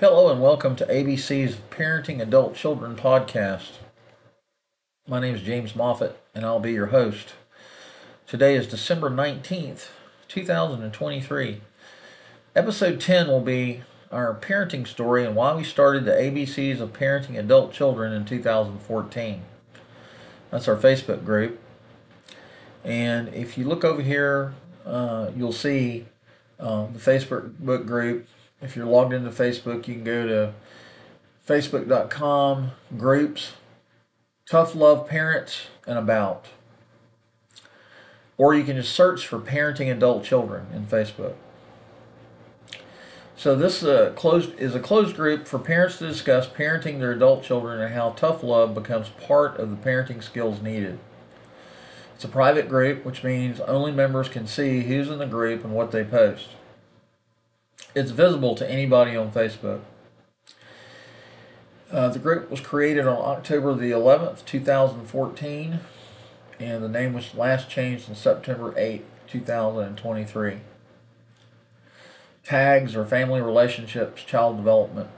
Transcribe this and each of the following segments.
Hello and welcome to ABC's Parenting Adult Children podcast. My name is James Moffat and I'll be your host. Today is December 19th, 2023. Episode 10 will be our parenting story and why we started the ABCs of Parenting Adult Children in 2014. That's our Facebook group. And if you look over here, uh, you'll see uh, the Facebook group if you're logged into Facebook, you can go to facebook.com groups, tough love parents, and about. Or you can just search for parenting adult children in Facebook. So this uh, closed is a closed group for parents to discuss parenting their adult children and how tough love becomes part of the parenting skills needed. It's a private group, which means only members can see who's in the group and what they post it's visible to anybody on Facebook. Uh, the group was created on October the 11th, 2014, and the name was last changed on September 8th, 2023. Tags are family relationships, child development.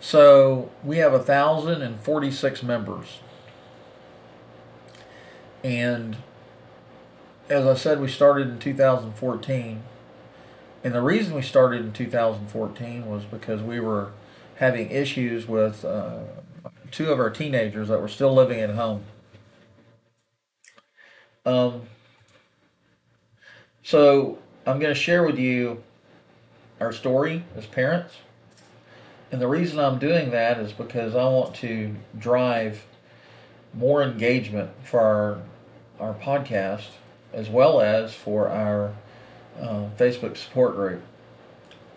So we have 1,046 members. And as I said, we started in 2014 and the reason we started in 2014 was because we were having issues with uh, two of our teenagers that were still living at home. Um, so I'm going to share with you our story as parents. And the reason I'm doing that is because I want to drive more engagement for our, our podcast as well as for our uh, Facebook support group.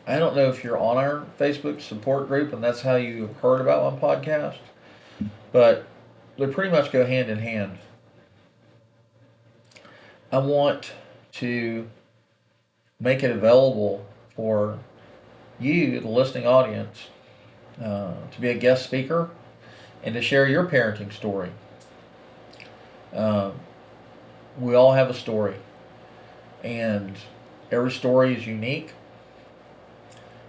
I don't know if you're on our Facebook support group and that's how you heard about my podcast, but they pretty much go hand in hand. I want to make it available for you, the listening audience, uh, to be a guest speaker and to share your parenting story. Uh, we all have a story, and every story is unique.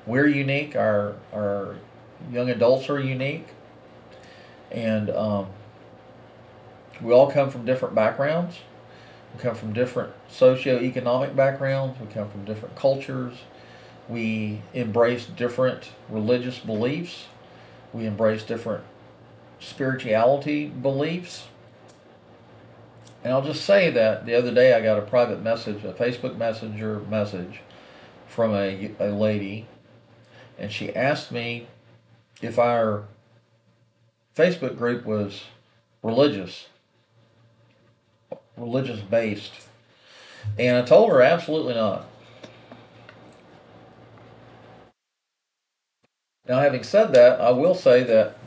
We're unique. Our our young adults are unique, and um, we all come from different backgrounds. We come from different socioeconomic backgrounds. We come from different cultures. We embrace different religious beliefs. We embrace different spirituality beliefs. And I'll just say that the other day I got a private message, a Facebook Messenger message from a, a lady, and she asked me if our Facebook group was religious, religious based. And I told her absolutely not. Now, having said that, I will say that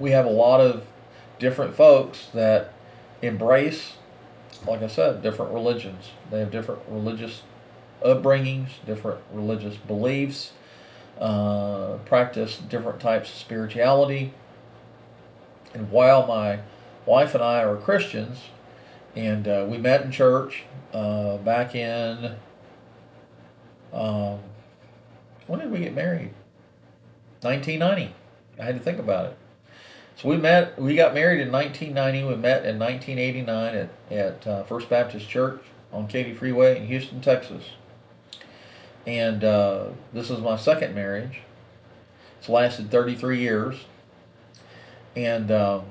we have a lot of different folks that embrace, like I said, different religions. They have different religious upbringings, different religious beliefs, uh, practice different types of spirituality. And while my wife and I are Christians, and uh, we met in church uh, back in, um, when did we get married? 1990. I had to think about it. So we met. We got married in 1990. We met in 1989 at at uh, First Baptist Church on Katy Freeway in Houston, Texas. And uh, this is my second marriage. It's lasted 33 years. And um,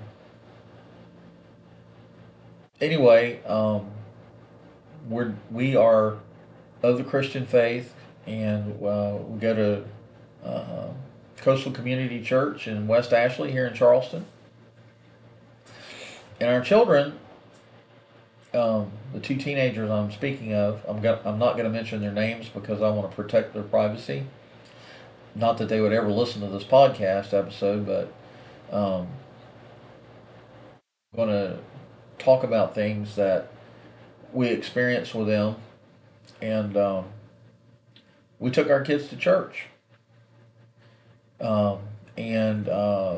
anyway, um, we're we are of the Christian faith, and uh, we go to uh, Coastal Community Church in West Ashley here in Charleston. And our children, um, the two teenagers I'm speaking of, I'm, got, I'm not going to mention their names because I want to protect their privacy. Not that they would ever listen to this podcast episode, but um, I'm going to talk about things that we experienced with them. And um, we took our kids to church um, and uh,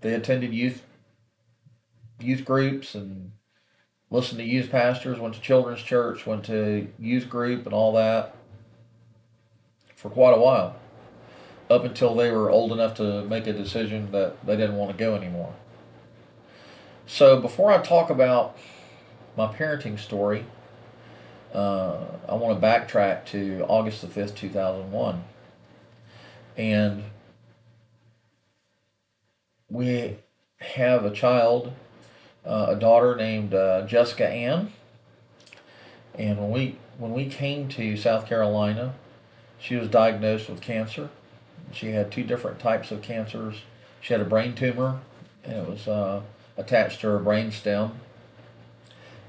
they attended youth youth groups and listened to youth pastors. Went to children's church. Went to youth group and all that for quite a while, up until they were old enough to make a decision that they didn't want to go anymore. So before I talk about my parenting story, uh, I want to backtrack to August the 5th, 2001. And we have a child, uh, a daughter named uh, Jessica Ann. And when we when we came to South Carolina, she was diagnosed with cancer. She had two different types of cancers. She had a brain tumor, and it was uh, attached to her brain stem.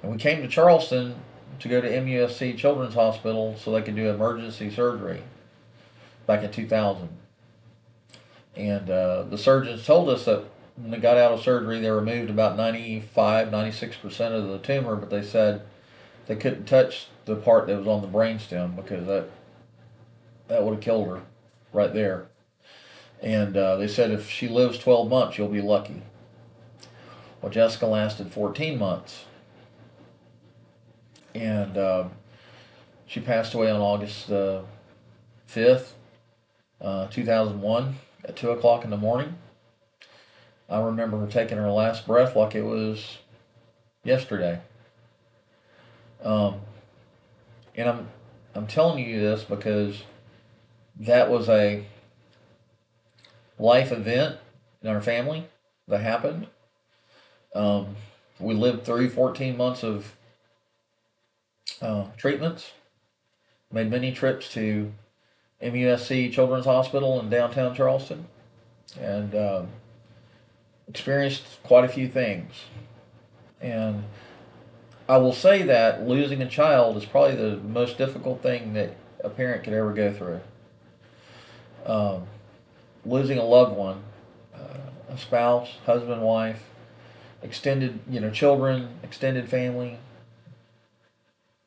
And we came to Charleston to go to MUSC Children's Hospital so they could do emergency surgery back in 2000. And uh, the surgeons told us that when they got out of surgery, they removed about 95, 96% of the tumor, but they said they couldn't touch the part that was on the brainstem because that that would have killed her right there. And uh, they said if she lives 12 months, you'll be lucky. Well, Jessica lasted 14 months. And uh, she passed away on August uh, 5th, 2001, at 2 o'clock in the morning. I remember her taking her last breath like it was yesterday. Um, and I'm I'm telling you this because that was a life event in our family that happened. Um, we lived through 14 months of uh, treatments, made many trips to MUSC Children's Hospital in downtown Charleston, and um, experienced quite a few things. And I will say that losing a child is probably the most difficult thing that a parent could ever go through. Um, losing a loved one, uh, a spouse, husband, wife, extended, you know, children, extended family,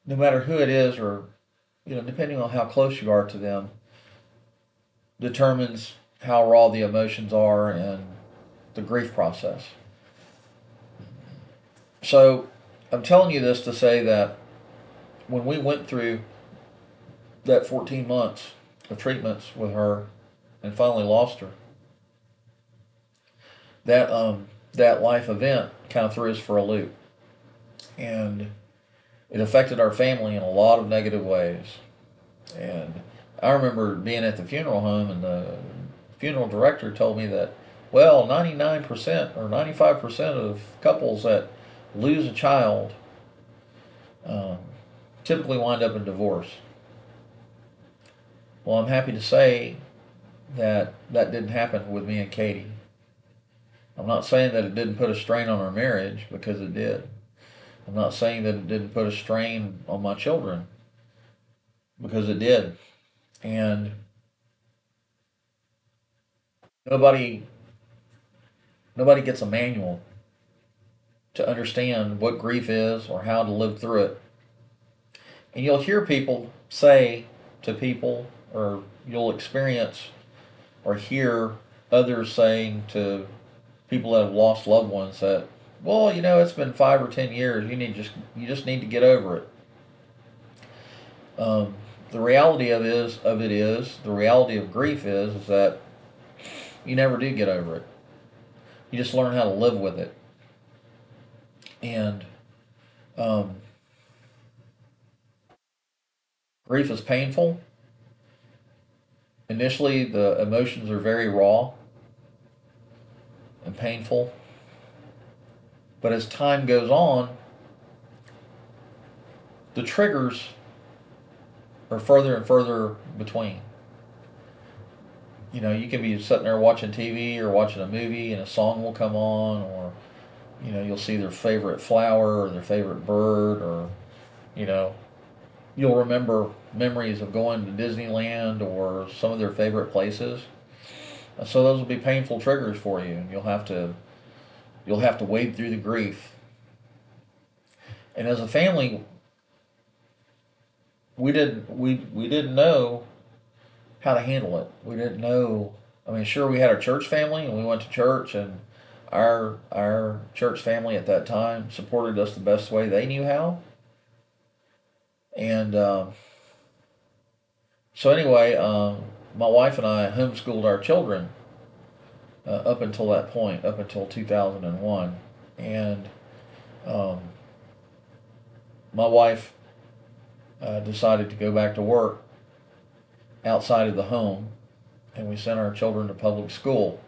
no matter who it is or, you know, depending on how close you are to them, determines how raw the emotions are and the grief process. So I'm telling you this to say that when we went through that 14 months of treatments with her and finally lost her, that um, that life event kind of threw us for a loop, and it affected our family in a lot of negative ways. And I remember being at the funeral home, and the funeral director told me that well, 99% or 95% of couples that lose a child um, typically wind up in divorce. Well, I'm happy to say that that didn't happen with me and Katie. I'm not saying that it didn't put a strain on our marriage because it did. I'm not saying that it didn't put a strain on my children because it did. And nobody Nobody gets a manual to understand what grief is or how to live through it. And you'll hear people say to people, or you'll experience or hear others saying to people that have lost loved ones that, well, you know, it's been five or ten years. You need just you just need to get over it. Um, the reality of is of it is the reality of grief is is that you never do get over it. You just learn how to live with it. And um, grief is painful. Initially, the emotions are very raw and painful. But as time goes on, the triggers are further and further between you know, you can be sitting there watching TV or watching a movie and a song will come on or, you know, you'll see their favorite flower or their favorite bird or, you know, you'll remember memories of going to Disneyland or some of their favorite places. So those will be painful triggers for you and you'll have to you'll have to wade through the grief. And as a family we didn't we we didn't know how to handle it. We didn't know. I mean, sure, we had our church family, and we went to church, and our our church family at that time supported us the best way they knew how. And um, so anyway, um, my wife and I homeschooled our children uh, up until that point, up until 2001, and um, my wife uh, decided to go back to work outside of the home, and we sent our children to public school.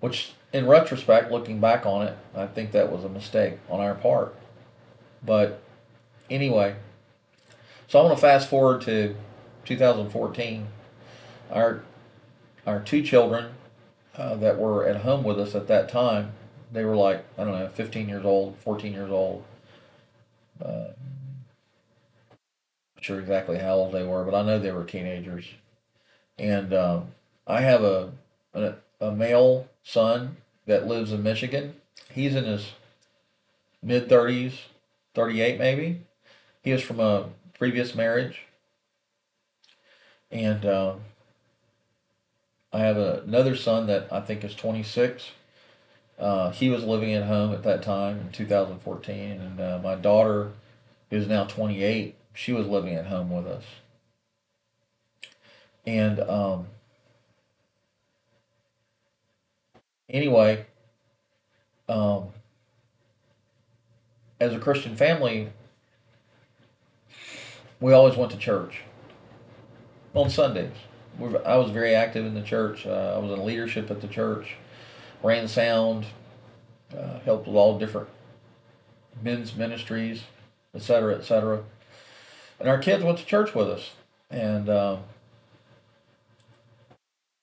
Which, in retrospect, looking back on it, I think that was a mistake on our part. But anyway, so I want to fast forward to 2014. Our our two children uh, that were at home with us at that time, they were like I don't know, 15 years old, 14 years old. Uh, not sure exactly how old they were, but I know they were teenagers. And um, I have a, a a male son that lives in Michigan. He's in his mid 30s, 38 maybe. He was from a previous marriage. And uh, I have a, another son that I think is 26. Uh, he was living at home at that time in 2014. And uh, my daughter, who's now 28, she was living at home with us. And um, anyway, um, as a Christian family, we always went to church on Sundays. I was very active in the church. Uh, I was in leadership at the church, ran sound, uh, helped with all different men's ministries, etc., etc. And our kids went to church with us. And uh,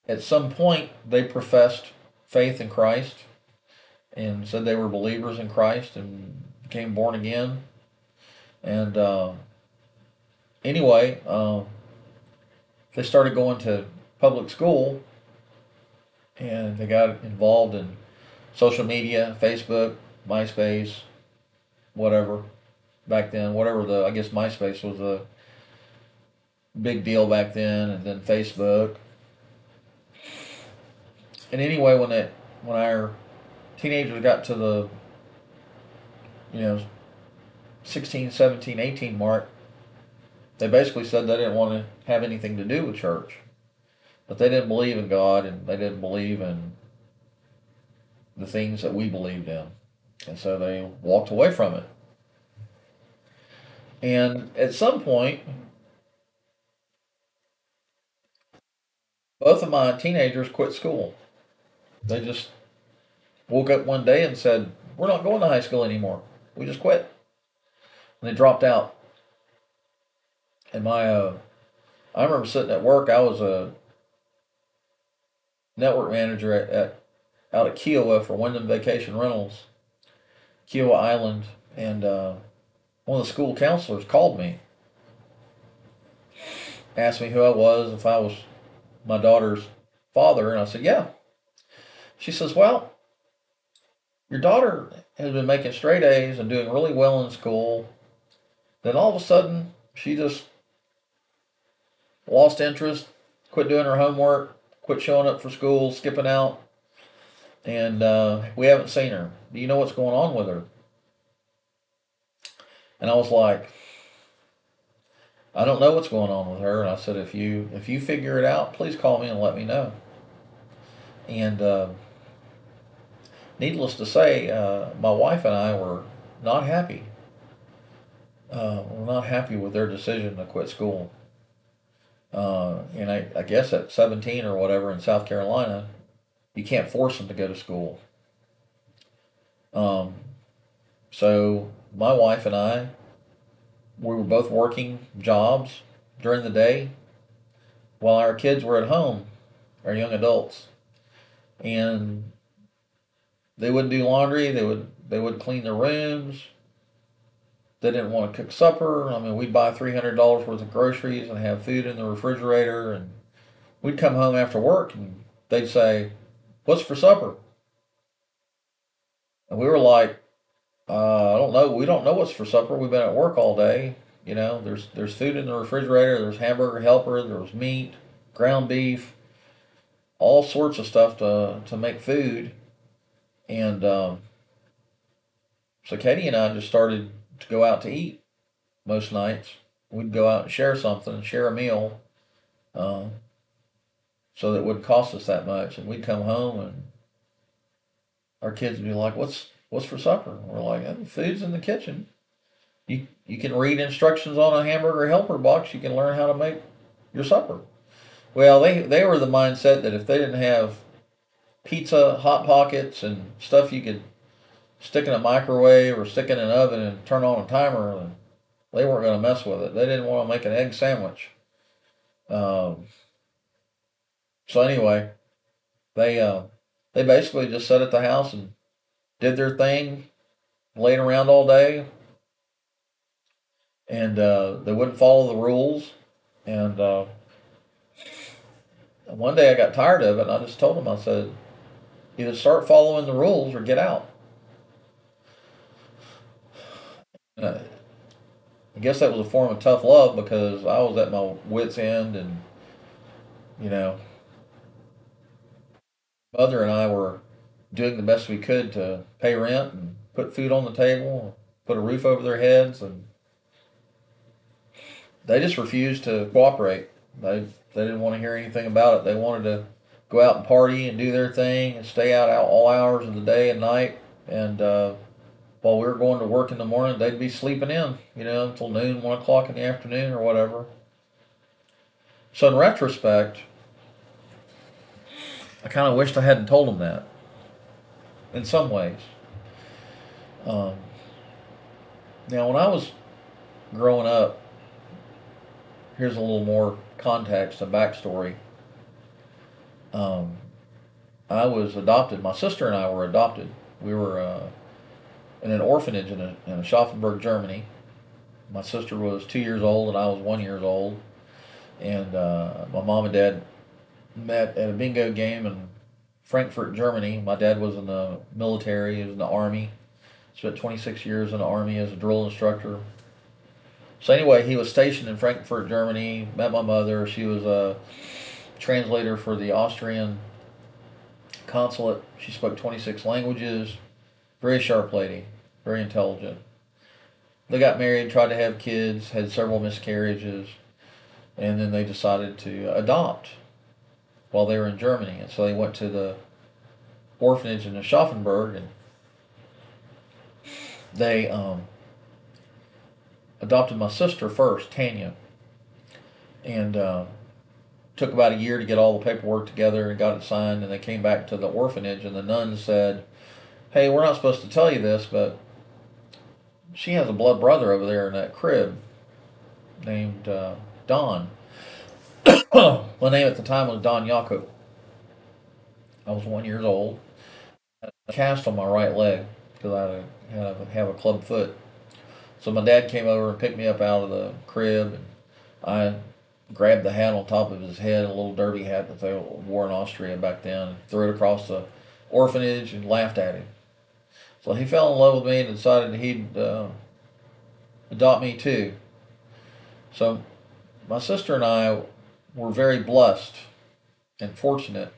at some point, they professed faith in Christ and said they were believers in Christ and became born again. And uh, anyway, uh, they started going to public school and they got involved in social media, Facebook, MySpace, whatever back then. Whatever the, I guess MySpace was a big deal back then, and then Facebook. And anyway, when that when our teenagers got to the you know 16 17 18 mark they basically said they didn't want to have anything to do with church but they didn't believe in god and they didn't believe in the things that we believed in and so they walked away from it and at some point both of my teenagers quit school they just woke up one day and said, We're not going to high school anymore. We just quit. And they dropped out. And my, uh, I remember sitting at work. I was a network manager at, at out at Kiawah for Wyndham Vacation Rentals, Kiawah Island, and uh, one of the school counselors called me, asked me who I was, if I was my daughter's father, and I said, "Yeah." She says, "Well, your daughter has been making straight A's and doing really well in school. Then all of a sudden, she just lost interest, quit doing her homework, quit showing up for school, skipping out, and uh, we haven't seen her. Do you know what's going on with her? And I was like, I don't know what's going on with her. And I said, if you if you figure it out, please call me and let me know. And uh, needless to say, uh, my wife and I were not happy. Uh, we're not happy with their decision to quit school. Uh, and I, I guess at 17 or whatever in South Carolina, you can't force them to go to school. Um, so my wife and I, we were both working jobs during the day while our kids were at home, our young adults. And they wouldn't do laundry. They would they would clean their rooms. They didn't want to cook supper. I mean, we'd buy three hundred dollars worth of groceries and have food in the refrigerator, and we'd come home after work and they'd say, "What's for supper?" And we were like, uh, "I don't know. We don't know what's for supper. We've been at work all day. You know, there's there's food in the refrigerator. There's hamburger helper. There was meat, ground beef, all sorts of stuff to to make food." And um, so Katie and I just started to go out to eat most nights we'd go out and share something, share a meal, uh, so that it wouldn't cost us that much. And we'd come home and our kids would be like, "What's what's for supper?" And we're like, oh, "Food's in the kitchen." You you can read instructions on a hamburger helper box. You can learn how to make your supper. Well, they they were the mindset that if they didn't have pizza, hot pockets, and stuff you could stick in a microwave or stick in an oven and turn on a timer, and they weren't going to mess with it. They didn't want to make an egg sandwich. Um, so anyway, they uh, they basically just sat at the house and did their thing, laid around all day, and uh, they wouldn't follow the rules. And uh, one day I got tired of it, and I just told them, I said, either start following the rules or get out. Uh, I guess that was a form of tough love because I was at my wits' end, and you know, mother and I were doing the best we could to pay rent and put food on the table, put a roof over their heads, and they just refused to cooperate. They they didn't want to hear anything about it. They wanted to go out and party and do their thing and stay out all hours of the day and night. And uh, while we were going to work in the morning, they'd be sleeping in, you know, until noon, one o'clock in the afternoon or whatever. So in retrospect, I kind of wished I hadn't told them that. In some ways. Um, now, when I was growing up, here's a little more context and backstory. Um, I was adopted. My sister and I were adopted. We were uh, in an orphanage in, a, in Schaffenburg, Germany. My sister was two years old and I was one years old. And uh, my mom and dad met at a bingo game in Frankfurt, Germany. My dad was in the military, he was in the army. Spent 26 years in the army as a drill instructor. So anyway, he was stationed in Frankfurt, Germany. Met my mother. She was a translator for the Austrian consulate. She spoke 26 languages. Very sharp lady. Very intelligent. They got married, tried to have kids, had several miscarriages, and then they decided to adopt while they were in Germany. And so they went to the orphanage in Aschaffenburg and they um, adopted my sister first, Tanya. And uh, took about a year to get all the paperwork together and got it signed. And they came back to the orphanage, and the nun said, Hey, we're not supposed to tell you this, but she has a blood brother over there in that crib named uh, Don. My name at the time was Don Yako. I was one years old. A cast on my right leg because I had a, have a club foot. So my dad came over and picked me up out of the crib, and I grabbed the hat on top of his head, a little derby hat that they wore in Austria back then, threw it across the orphanage and laughed at him. So he fell in love with me and decided he'd uh, adopt me too. So my sister and I were very blessed and fortunate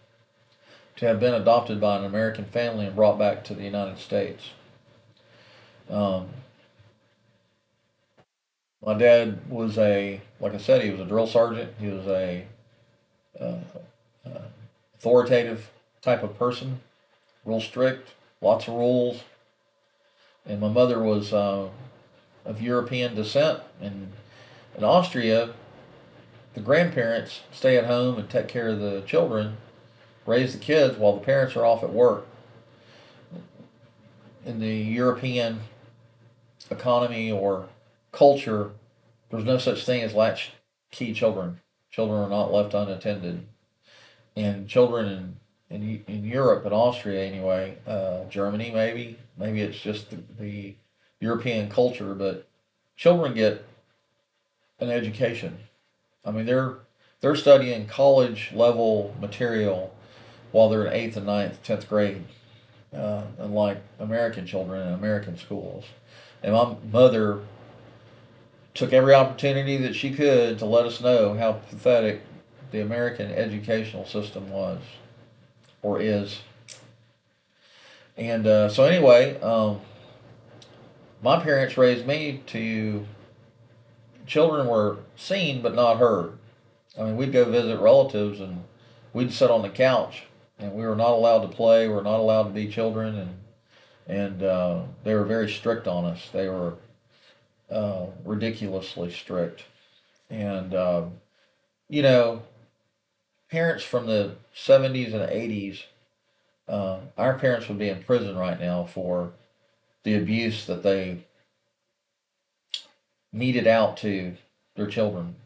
to have been adopted by an American family and brought back to the United States. Um, my dad was a, like I said, he was a drill sergeant. He was a uh, uh, authoritative type of person, real strict, lots of rules. And my mother was uh, of European descent, and in Austria, the grandparents stay at home and take care of the children, raise the kids while the parents are off at work. In the European economy or culture, there's no such thing as latchkey children. Children are not left unattended. And children in, in, in Europe and Austria, anyway, uh, Germany maybe, maybe it's just the, the European culture, but children get an education I mean, they're they're studying college level material while they're in eighth and ninth, tenth grade, uh, unlike American children in American schools. And my mother took every opportunity that she could to let us know how pathetic the American educational system was or is. And uh, so, anyway, um, my parents raised me to children were seen but not heard. I mean, we'd go visit relatives and we'd sit on the couch and we were not allowed to play. We were not allowed to be children, and and uh, they were very strict on us. They were uh, ridiculously strict, and um, you know, parents from the '70s and '80s, uh, our parents would be in prison right now for the abuse that they meted out to their children.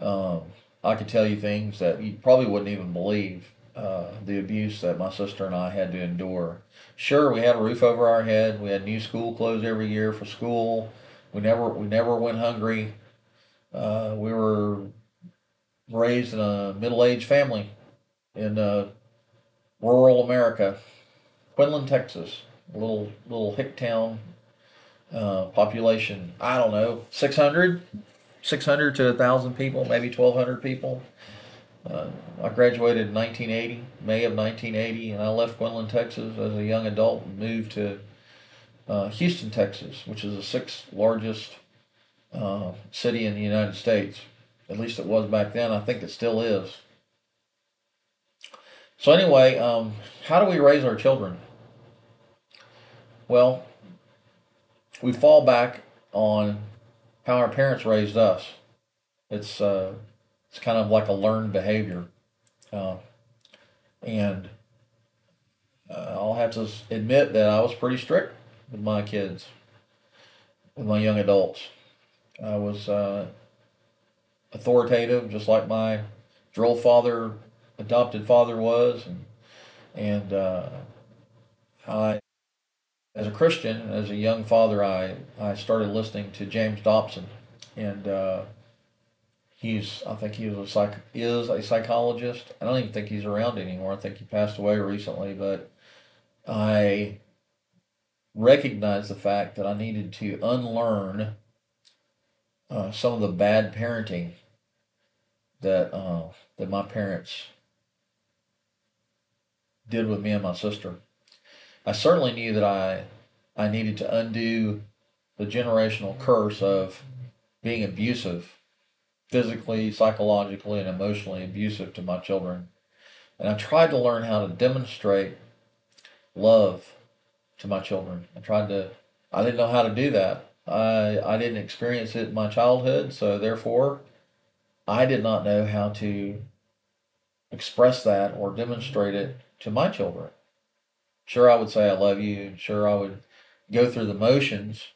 Um, I could tell you things that you probably wouldn't even believe uh, the abuse that my sister and I had to endure. Sure, we had a roof over our head. We had new school clothes every year for school. We never we never went hungry. Uh, we were raised in a middle aged family in uh, rural America, Quinlan, Texas, a little little hick town. Uh, population, I don't know, 600, 600 to 1,000 people, maybe 1,200 people. Uh, I graduated in 1980, May of 1980, and I left Quinlan, Texas as a young adult and moved to uh, Houston, Texas, which is the sixth largest uh, city in the United States. At least it was back then. I think it still is. So, anyway, um, how do we raise our children? Well, we fall back on how our parents raised us. It's uh, it's kind of like a learned behavior. Uh, and uh, I'll have to admit that I was pretty strict with my kids, with my young adults. I was uh, authoritative, just like my drill father, adopted father was, and and uh, I, as a Christian, as a young father, I I started listening to James Dobson, and uh, He's, I think he was a psych, is a psychologist. I don't even think he's around anymore. I think he passed away recently, but I recognized the fact that I needed to unlearn uh, some of the bad parenting that uh, that my parents did with me and my sister. I certainly knew that I I needed to undo the generational curse of being abusive physically, psychologically, and emotionally abusive to my children. And I tried to learn how to demonstrate love to my children. I tried to, I didn't know how to do that. I, I didn't experience it in my childhood, so therefore, I did not know how to express that or demonstrate it to my children. Sure, I would say I love you, sure, I would go through the motions,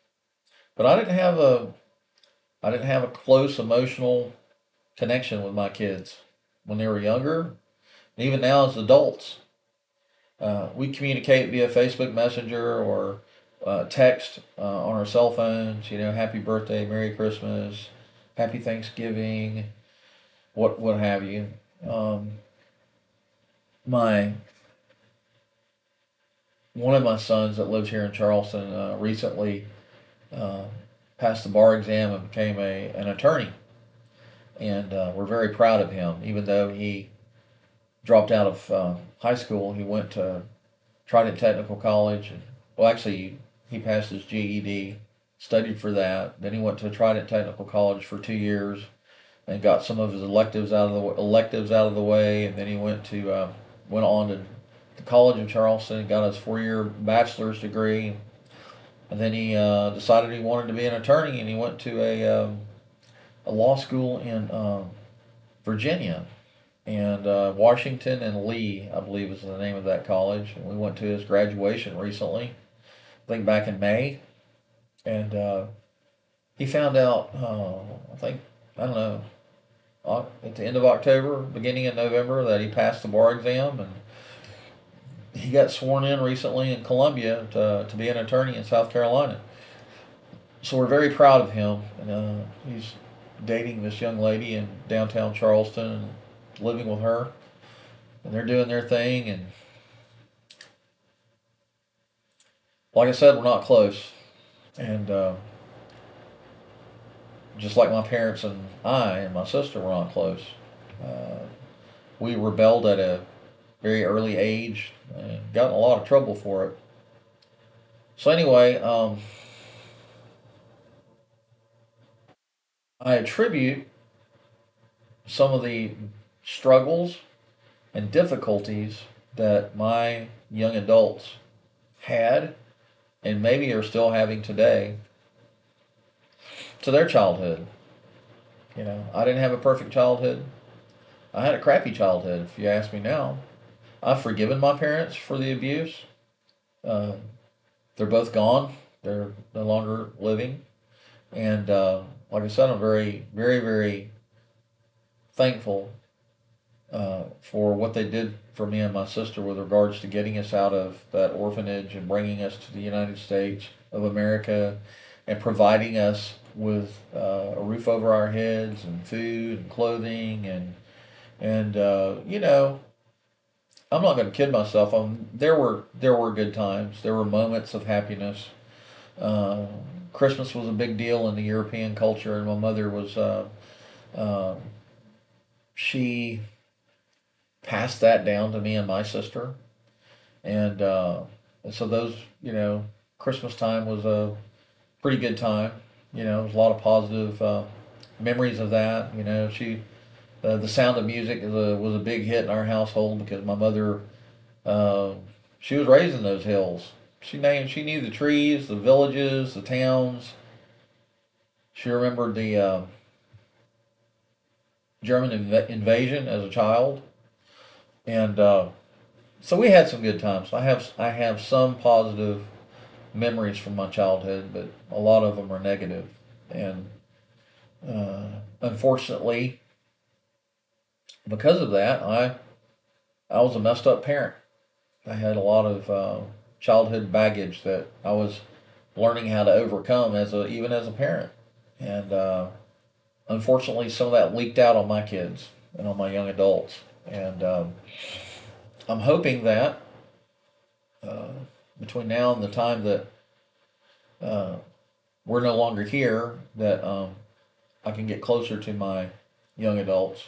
but I didn't have a I didn't have a close emotional connection with my kids when they were younger, even now as adults. Uh, we communicate via Facebook Messenger or uh, text uh, on our cell phones. You know, happy birthday, Merry Christmas, Happy Thanksgiving, what what have you. Um, my one of my sons that lives here in Charleston uh, recently uh, passed the bar exam and became a an attorney. And uh, we're very proud of him, even though he dropped out of uh, high school. He went to Trident Technical College. And, well, actually, he passed his GED, studied for that. Then he went to Trident Technical College for two years and got some of his electives out of the electives out of the way. And then he went to uh, went on to the College of Charleston, got his four year bachelor's degree and then he uh, decided he wanted to be an attorney, and he went to a um, a law school in um, Virginia, and uh, Washington and Lee, I believe, is the name of that college. And we went to his graduation recently, I think back in May, and uh, he found out. Uh, I think I don't know at the end of October, beginning of November, that he passed the bar exam and he got sworn in recently in Columbia to, to be an attorney in South Carolina. So we're very proud of him. And, uh, he's dating this young lady in downtown Charleston and living with her. And they're doing their thing. And like I said, we're not close. And uh, just like my parents and I and my sister were not close. Uh, we rebelled at a very early age and got in a lot of trouble for it. So anyway, um, I attribute some of the struggles and difficulties that my young adults had and maybe are still having today to their childhood. You know, I didn't have a perfect childhood. I had a crappy childhood, if you ask me now. I've forgiven my parents for the abuse. Uh, they're both gone. They're no longer living. And uh, like I said, I'm very, very, very thankful uh, for what they did for me and my sister with regards to getting us out of that orphanage and bringing us to the United States of America and providing us with uh, a roof over our heads and food and clothing and and uh, you know I'm not going to kid myself. Um, there were there were good times. There were moments of happiness. Uh, Christmas was a big deal in the European culture, and my mother was uh, uh, she passed that down to me and my sister, and, uh, and so those you know Christmas time was a pretty good time. You know, there's a lot of positive uh, memories of that. You know, she uh, the Sound of Music was a, was a big hit in our household because my mother, uh, she was raised in those hills. She named, she knew the trees, the villages, the towns. She remembered the uh, German inv- invasion as a child, and uh, so we had some good times. I have I have some positive memories from my childhood, but a lot of them are negative, and uh, unfortunately, because of that, I I was a messed up parent. I had a lot of uh, childhood baggage that I was learning how to overcome as a even as a parent, and uh, unfortunately, some of that leaked out on my kids and on my young adults. And um, I'm hoping that uh, between now and the time that uh, we're no longer here, that um, I can get closer to my young adults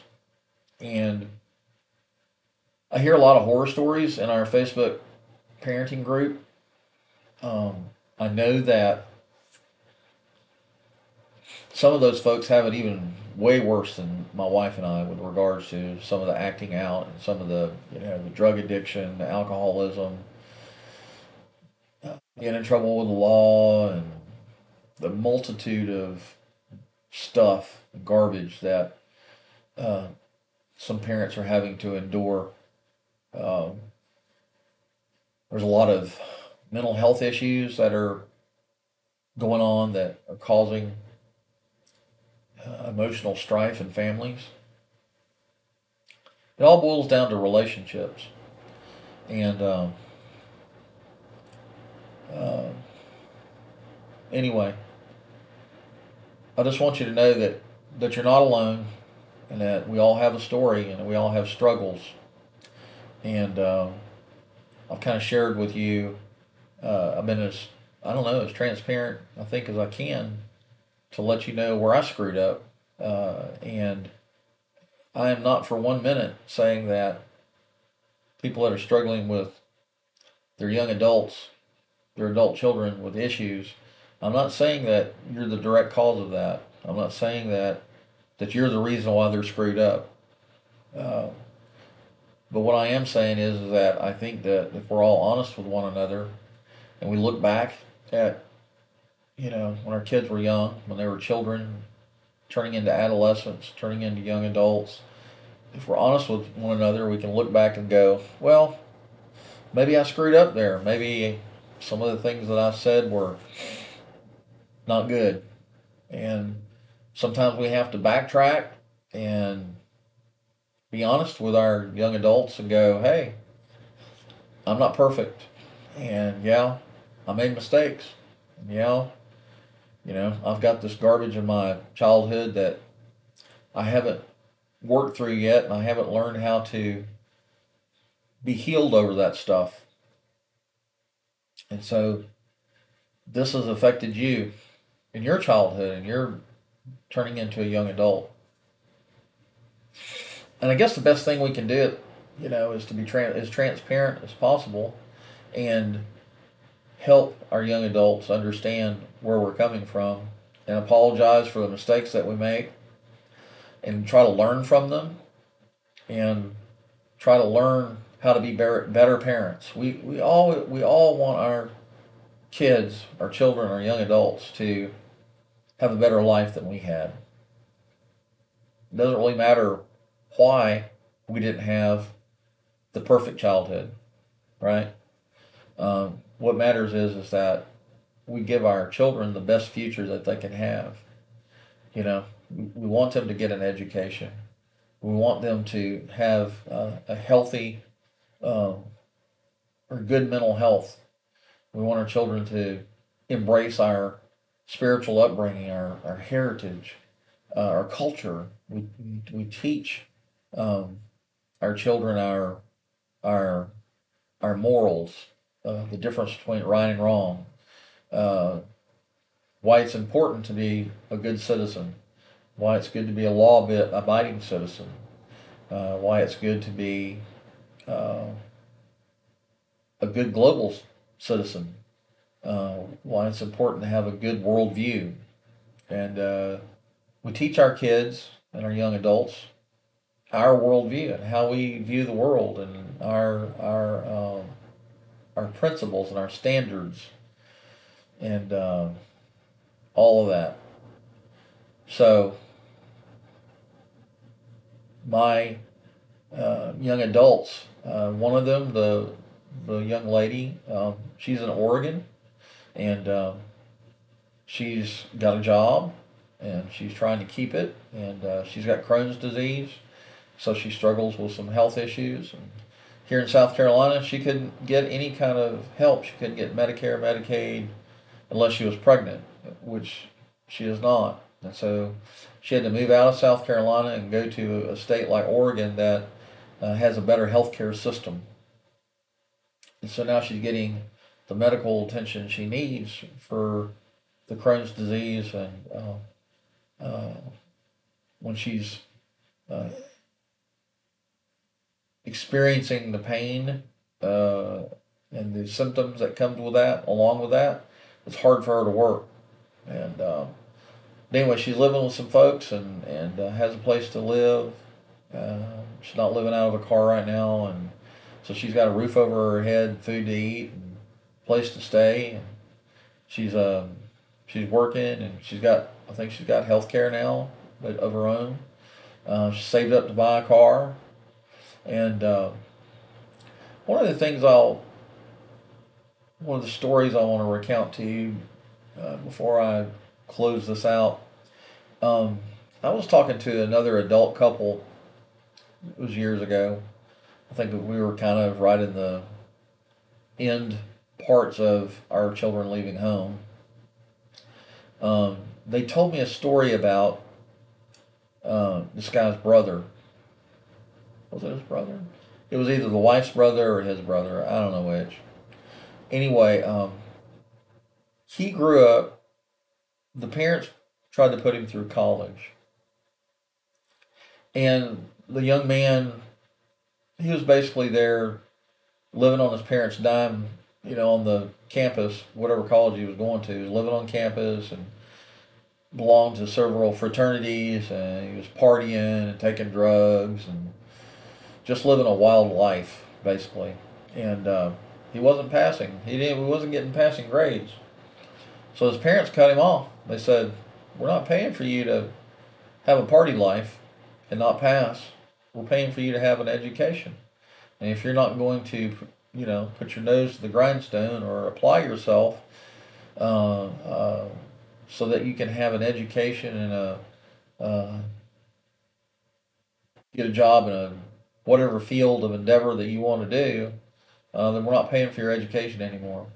and I hear a lot of horror stories in our Facebook parenting group. Um, I know that some of those folks have it even way worse than my wife and I with regards to some of the acting out and some of the you know the drug addiction, the alcoholism, getting in trouble with the law, and the multitude of stuff, garbage that uh, some parents are having to endure. Um, there's a lot of mental health issues that are going on that are causing uh, emotional strife in families. It all boils down to relationships. And um, uh, anyway, I just want you to know that, that you're not alone and that we all have a story and we all have struggles. And uh, I've kind of shared with you, uh, I've been as, I don't know, as transparent, I think, as I can to let you know where I screwed up. Uh, and I am not for one minute saying that people that are struggling with their young adults, their adult children with issues, I'm not saying that you're the direct cause of that. I'm not saying that that you're the reason why they're screwed up. Uh, but what I am saying is, is that I think that if we're all honest with one another and we look back at, you know, when our kids were young, when they were children, turning into adolescents, turning into young adults, if we're honest with one another, we can look back and go, well, maybe I screwed up there. Maybe some of the things that I said were not good. And sometimes we have to backtrack and be honest with our young adults and go, hey, I'm not perfect. And yeah, I made mistakes. And yeah, you know, I've got this garbage in my childhood that I haven't worked through yet and I haven't learned how to be healed over that stuff. And so this has affected you in your childhood and you're turning into a young adult. And I guess the best thing we can do, you know, is to be tra- as transparent as possible and help our young adults understand where we're coming from and apologize for the mistakes that we make and try to learn from them and try to learn how to be better, better parents. We, we all we all want our kids, our children, our young adults to have a better life than we had. It doesn't really matter why we didn't have the perfect childhood, right? Um, what matters is is that we give our children the best future that they can have. You know, we want them to get an education. We want them to have uh, a healthy um, or good mental health. We want our children to embrace our spiritual upbringing, our, our heritage, uh, our culture. We, we teach um, our children our our our morals, uh, the difference between right and wrong, uh, why it's important to be a good citizen, why it's good to be a law abiding citizen, uh, why it's good to be uh, a good global citizen, uh, why it's important to have a good worldview. And uh, we teach our kids and our young adults our worldview and how we view the world and our our um, our principles and our standards and uh, all of that. So my uh, young adults, uh, one of them, the the young lady, um, she's in Oregon, and um, she's got a job, and she's trying to keep it, and uh, she's got Crohn's disease, so she struggles with some health issues. And here in South Carolina, she couldn't get any kind of help. She couldn't get Medicare, Medicaid, unless she was pregnant, which she is not. And so she had to move out of South Carolina and go to a state like Oregon that uh, has a better healthcare system. And so now she's getting the medical attention she needs for the Crohn's disease and uh, uh, when she's uh, experiencing the pain uh, and the symptoms that comes with that, along with that, it's hard for her to work. And um, anyway, she's living with some folks and and uh, has a place to live. She's not living out of a car right now, and so she's got a roof over her head, food to eat, and place to stay. And she's um she's working, and she's got I think she's got health care now, but of her own. Uh, she saved up to buy a car, and uh, one of the things I'll one of the stories I want to recount to you uh, before I close this out. Um, I was talking to another adult couple. It was years ago. I think we were kind of right in the end parts of our children leaving home. Um, they told me a story about uh, this guy's brother. Was it his brother? It was either the wife's brother or his brother. I don't know which anyway, um, he grew up. The parents tried to put him through college, and the young man, he was basically there, living on his parents' dime. You know, on the campus, whatever college he was going to, he was living on campus and belonged to several fraternities, and he was partying and taking drugs and just living a wild life, basically. And uh, he wasn't passing. He didn't. He wasn't getting passing grades. So his parents cut him off. They said, "We're not paying for you to have a party life and not pass. We're paying for you to have an education. And if you're not going to, you know, put your nose to the grindstone or apply yourself, uh, uh, so that you can have an education and a uh, get a job in a whatever field of endeavor that you want to do, uh, then we're not paying for your education anymore.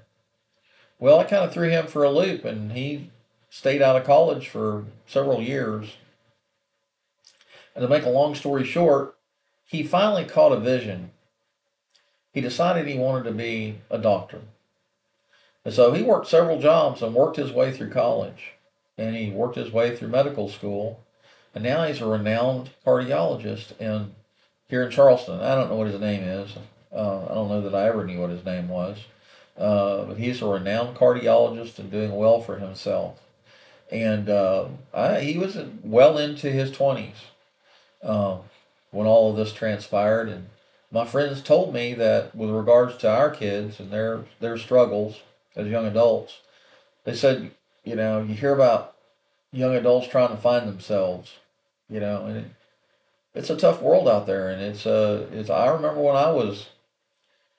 Well, I kind of threw him for a loop, and he stayed out of college for several years. And to make a long story short, he finally caught a vision. He decided he wanted to be a doctor. And so he worked several jobs and worked his way through college. And he worked his way through medical school. And now he's a renowned cardiologist in here in Charleston. I don't know what his name is. Uh, I don't know that I ever knew what his name was, uh, but he's a renowned cardiologist and doing well for himself. and uh, I, he was well into his twenties um, when all of this transpired. And my friends told me that with regards to our kids and their their struggles as young adults, they said, you know, you hear about young adults trying to find themselves, you know, and it, it's a tough world out there. And it's uh, it's I remember when I was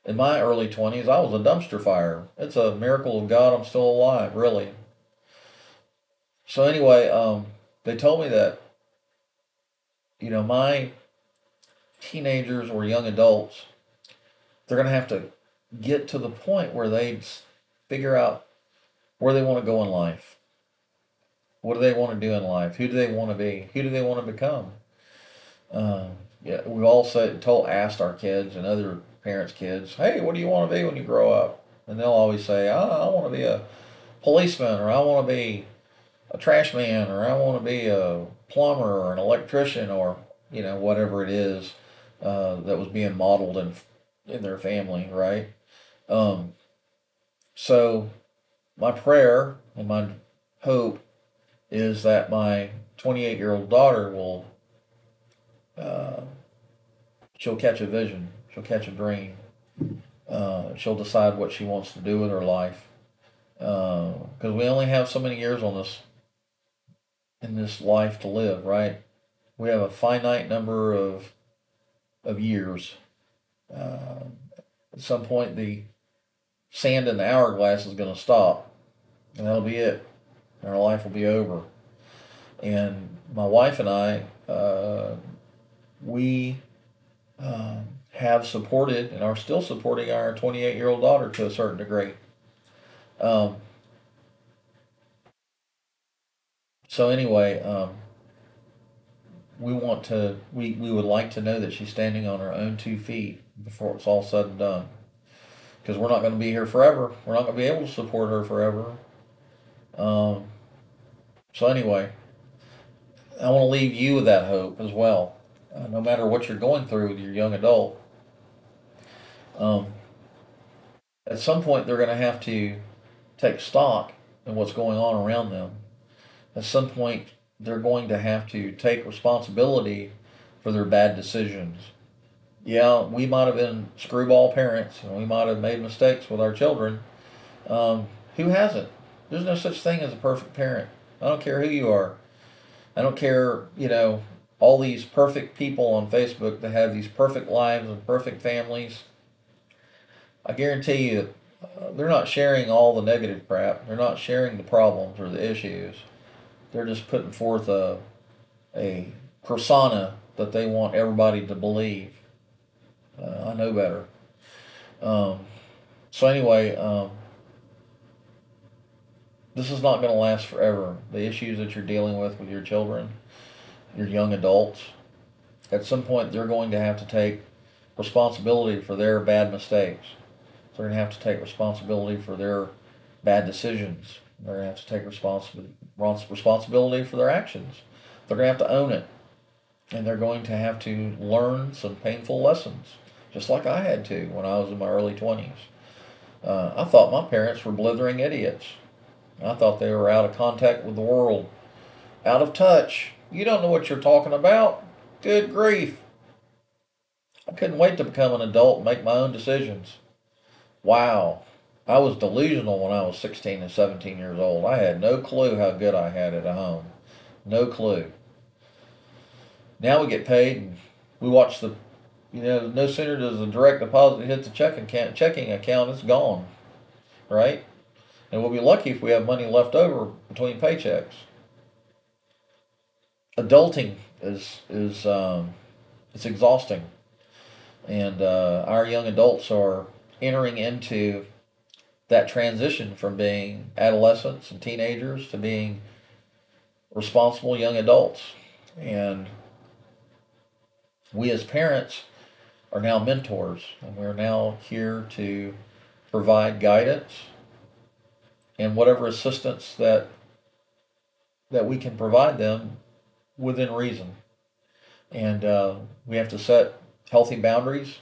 in my early twenties, I was a dumpster fire. It's a miracle of God I'm still alive, really. So anyway, um, they told me that, you know, my teenagers or young adults, they're going to have to get to the point where they figure out where they want to go in life. What do they want to do in life? Who do they want to be? Who do they want to become? Um, yeah, we've all said, told, asked our kids and other parents' kids, "Hey, what do you want to be when you grow up?" And they'll always say, "I, I want to be a policeman," or "I want to be a trash man," or "I want to be a plumber or an electrician," or you know whatever it is uh, that was being modeled in in their family, right? Um, so my prayer and my hope is that my 28 year old daughter will uh, she'll catch a vision she'll catch a dream. Uh, she'll decide what she wants to do with her life. Because uh, we only have so many years on this in this life to live right? We have a finite number of of years uh, at some point the sand in the hourglass is going to stop and that'll be it our life will be over. And my wife and I, uh, we um, have supported and are still supporting our 28 year old daughter to a certain degree. Um, so anyway, um, we want to we, we would like to know that she's standing on her own two feet before it's all said and done because we're not going to be here forever we're not going to be able to support her forever um, so anyway, I want to leave you with that hope as well. Uh, no matter what you're going through with your young adult, um, at some point they're going to have to take stock in what's going on around them. At some point, they're going to have to take responsibility for their bad decisions. Yeah, we might have been screwball parents and we might have made mistakes with our children. Um, who hasn't? There's no such thing as a perfect parent. I don't care who you are. I don't care, you know, all these perfect people on Facebook that have these perfect lives and perfect families. I guarantee you, uh, they're not sharing all the negative crap. They're not sharing the problems or the issues. They're just putting forth a a persona that they want everybody to believe. Uh, I know better. Um, so anyway, um, this is not going to last forever. The issues that you're dealing with with your children, your young adults, at some point they're going to have to take responsibility for their bad mistakes. They're going to have to take responsibility for their bad decisions. They're to have to take responsibility responsibility for their actions. They're going to have to own it. And they're going to have to learn some painful lessons, just like I had to when I was in my early 20s. Uh, I thought my parents were blithering idiots. I thought they were out of contact with the world. Out of touch. You don't know what you're talking about. Good grief. I couldn't wait to become an adult and make my own decisions. Wow. I was delusional when I was 16 and 17 years old. I had no clue how good I had it at home. No clue. Now we get paid and we watch the, you know, no sooner does the direct deposit hit the checking account, checking account, it's gone. Right? and we'll be lucky if we have money left over between paychecks. Adulting is is um, it's exhausting, and uh, our young adults are entering into that transition from being adolescents and teenagers to being responsible young adults, and we as parents are now mentors, and we're now here to provide guidance and whatever assistance that that we can provide them within reason. And uh, we have to set healthy boundaries,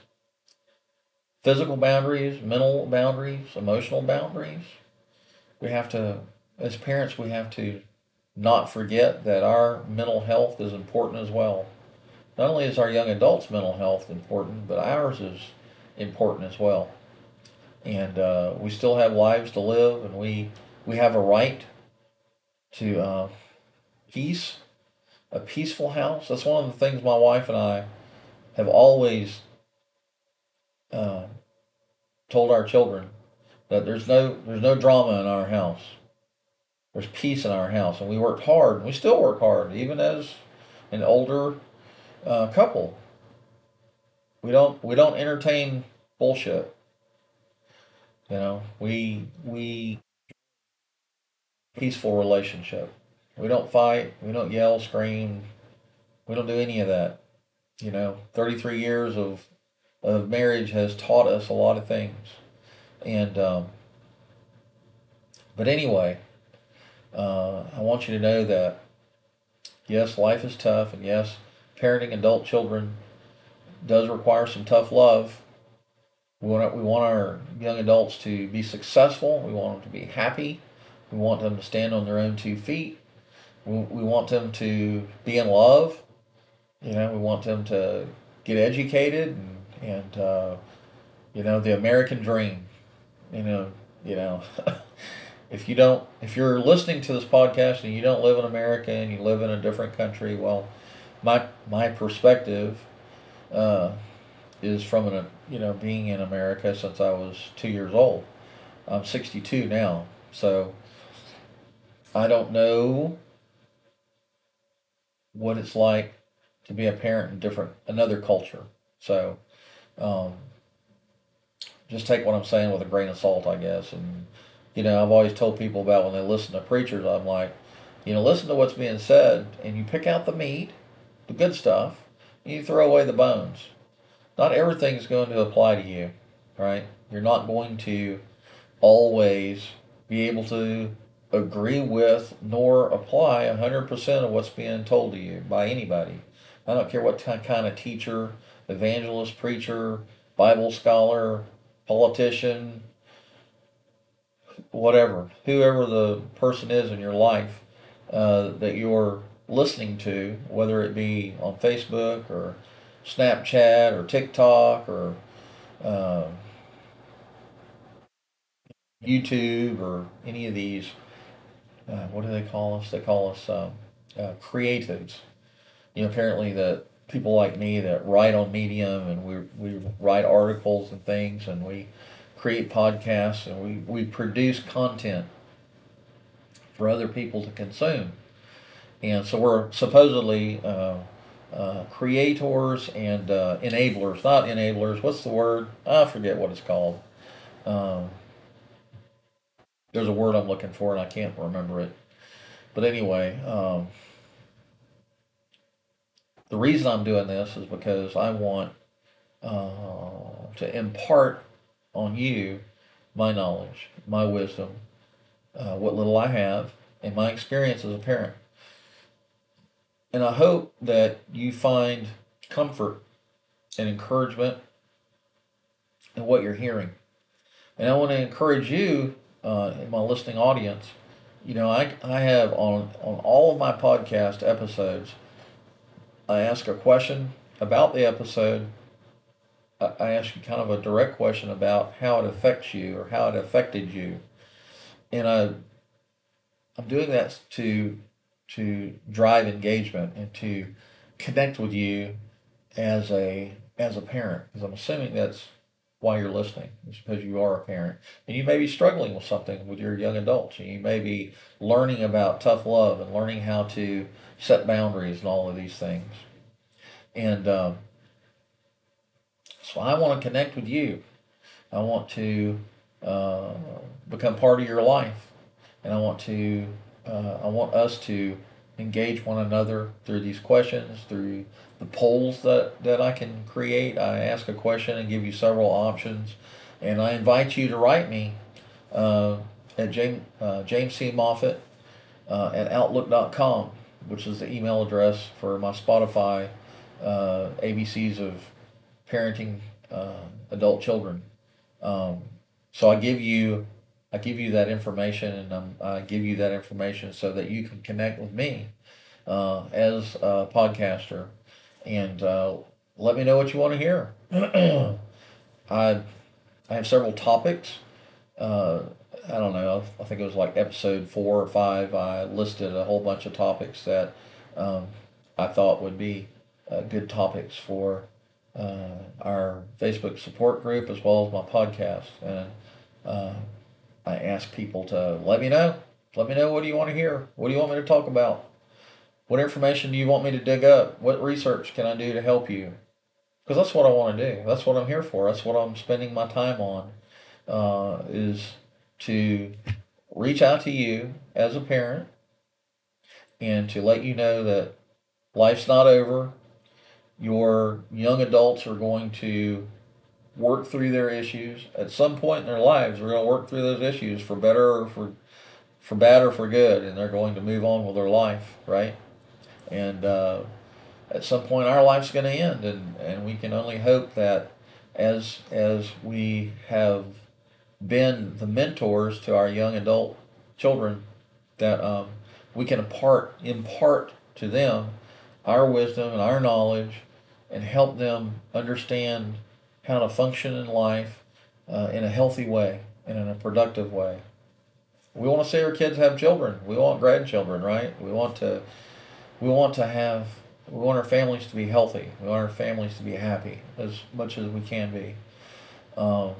physical boundaries, mental boundaries, emotional boundaries. We have to, as parents, we have to not forget that our mental health is important as well. Not only is our young adults' mental health important, but ours is important as well. And uh, we still have lives to live, and we we have a right to uh, peace, a peaceful house. That's one of the things my wife and I have always uh, told our children that there's no there's no drama in our house. There's peace in our house, and we worked hard. And we still work hard, even as an older uh, couple. We don't we don't entertain bullshit. You know, we we peaceful relationship. We don't fight. We don't yell, scream. We don't do any of that. You know, 33 years of of marriage has taught us a lot of things. And um, but anyway, uh, I want you to know that yes, life is tough, and yes, parenting adult children does require some tough love. We want we want our young adults to be successful. We want them to be happy. We want them to stand on their own two feet. We, we want them to be in love. You know, we want them to get educated and, and uh, you know, the American dream. You know, you know. if you don't, if you're listening to this podcast and you don't live in America and you live in a different country, well, my my perspective uh, is from an you know being in America since I was two years old. I'm 62 now, so I don't know what it's like to be a parent in different another culture. So um, just take what I'm saying with a grain of salt, I guess. And you know, I've always told people about when they listen to preachers, I'm like, you know, listen to what's being said, and you pick out the meat, the good stuff, and you throw away the bones. Not everything is going to apply to you, right? You're not going to always be able to agree with nor apply 100% of what's being told to you by anybody. I don't care what kind of teacher, evangelist, preacher, Bible scholar, politician, whatever, whoever the person is in your life uh, that you're listening to, whether it be on Facebook or Snapchat or TikTok or uh, YouTube or any of these uh, what do they call us? They call us um, uh, creatives. You know, apparently that people like me that write on Medium and we we write articles and things and we create podcasts and we, we produce content for other people to consume. And so we're supposedly uh, uh, creators and uh, enablers, not enablers. What's the word? I forget what it's called. Um, there's a word I'm looking for and I can't remember it. But anyway, um, the reason I'm doing this is because I want uh, to impart on you my knowledge, my wisdom, uh, what little I have, and my experience as a parent. And I hope that you find comfort and encouragement in what you're hearing. And I want to encourage you uh, in my listening audience, you know, I, I have on, on all of my podcast episodes, I ask a question about the episode. I ask you kind of a direct question about how it affects you or how it affected you. And I, I'm doing that to, to drive engagement and to connect with you as a, as a parent, because I'm assuming that's why you're listening. It's because you are a parent. And you may be struggling with something with your young adults. And you may be learning about tough love and learning how to set boundaries and all of these things. And um, so I want to connect with you. I want to uh, become part of your life. And I want to, uh, I want us to engage one another through these questions, through the polls that, that I can create. I ask a question and give you several options. And I invite you to write me uh, at James, uh, James C. Moffitt uh, at Outlook.com, which is the email address for my Spotify uh, ABCs of parenting uh, adult children. Um, so I give you I give you that information, and um, I give you that information so that you can connect with me uh, as a podcaster, and uh, let me know what you want to hear. I I have several topics. Uh, I don't know. I think it was like episode four or five. I listed a whole bunch of topics that um, I thought would be uh, good topics for uh, our Facebook support group as well as my podcast. And uh, I ask people to let me know. Let me know what do you want to hear? What do you want me to talk about? What information do you want me to dig up? What research can I do to help you? Because that's what I want to do. That's what I'm here for. That's what I'm spending my time on. Uh, is to reach out to you as a parent and to let you know that life's not over. Your young adults are going to work through their issues at some point in their lives. They're going to work through those issues for better or for for bad or for good, and they're going to move on with their life, right? And uh, at some point, our life's going to end, and, and we can only hope that as as we have been the mentors to our young adult children, that um, we can impart impart to them our wisdom and our knowledge, and help them understand how to function in life uh, in a healthy way and in a productive way. We want to see our kids have children. We want grandchildren, right? We want to we want to have we want our families to be healthy. We want our families to be happy as much as we can be. Um,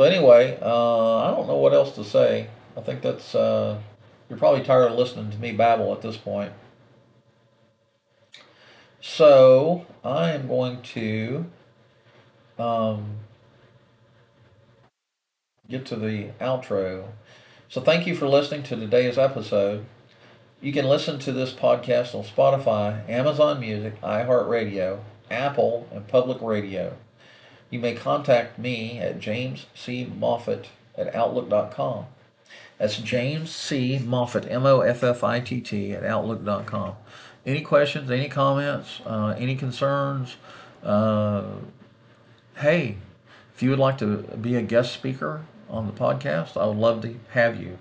so anyway, uh, I don't know what else to say. I think that's uh, you're probably tired of listening to me babble at this point. So I am going to um, get to the outro. So thank you for listening to today's episode. You can listen to this podcast on Spotify, Amazon Music, iHeartRadio, Apple, and Public Radio. You may contact me at James C. Moffitt at Outlook.com. That's James C. Moffitt, M O F F I T T, at Outlook.com. Any questions, any comments, uh, any concerns? Uh, hey, if you would like to be a guest speaker on the podcast, I would love to have you.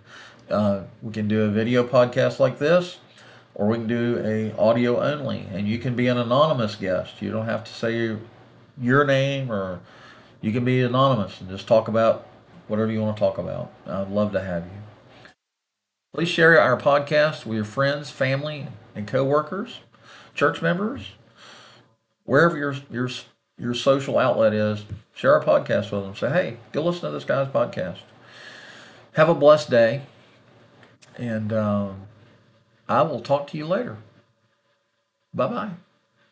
Uh, we can do a video podcast like this, or we can do a audio only, and you can be an anonymous guest. You don't have to say your, your name, or you can be anonymous and just talk about whatever you want to talk about. I'd love to have you. Please share our podcast with your friends, family, and coworkers, church members, wherever your your your social outlet is. Share our podcast with them. Say, hey, go listen to this guy's podcast. Have a blessed day. And um, I will talk to you later. Bye bye.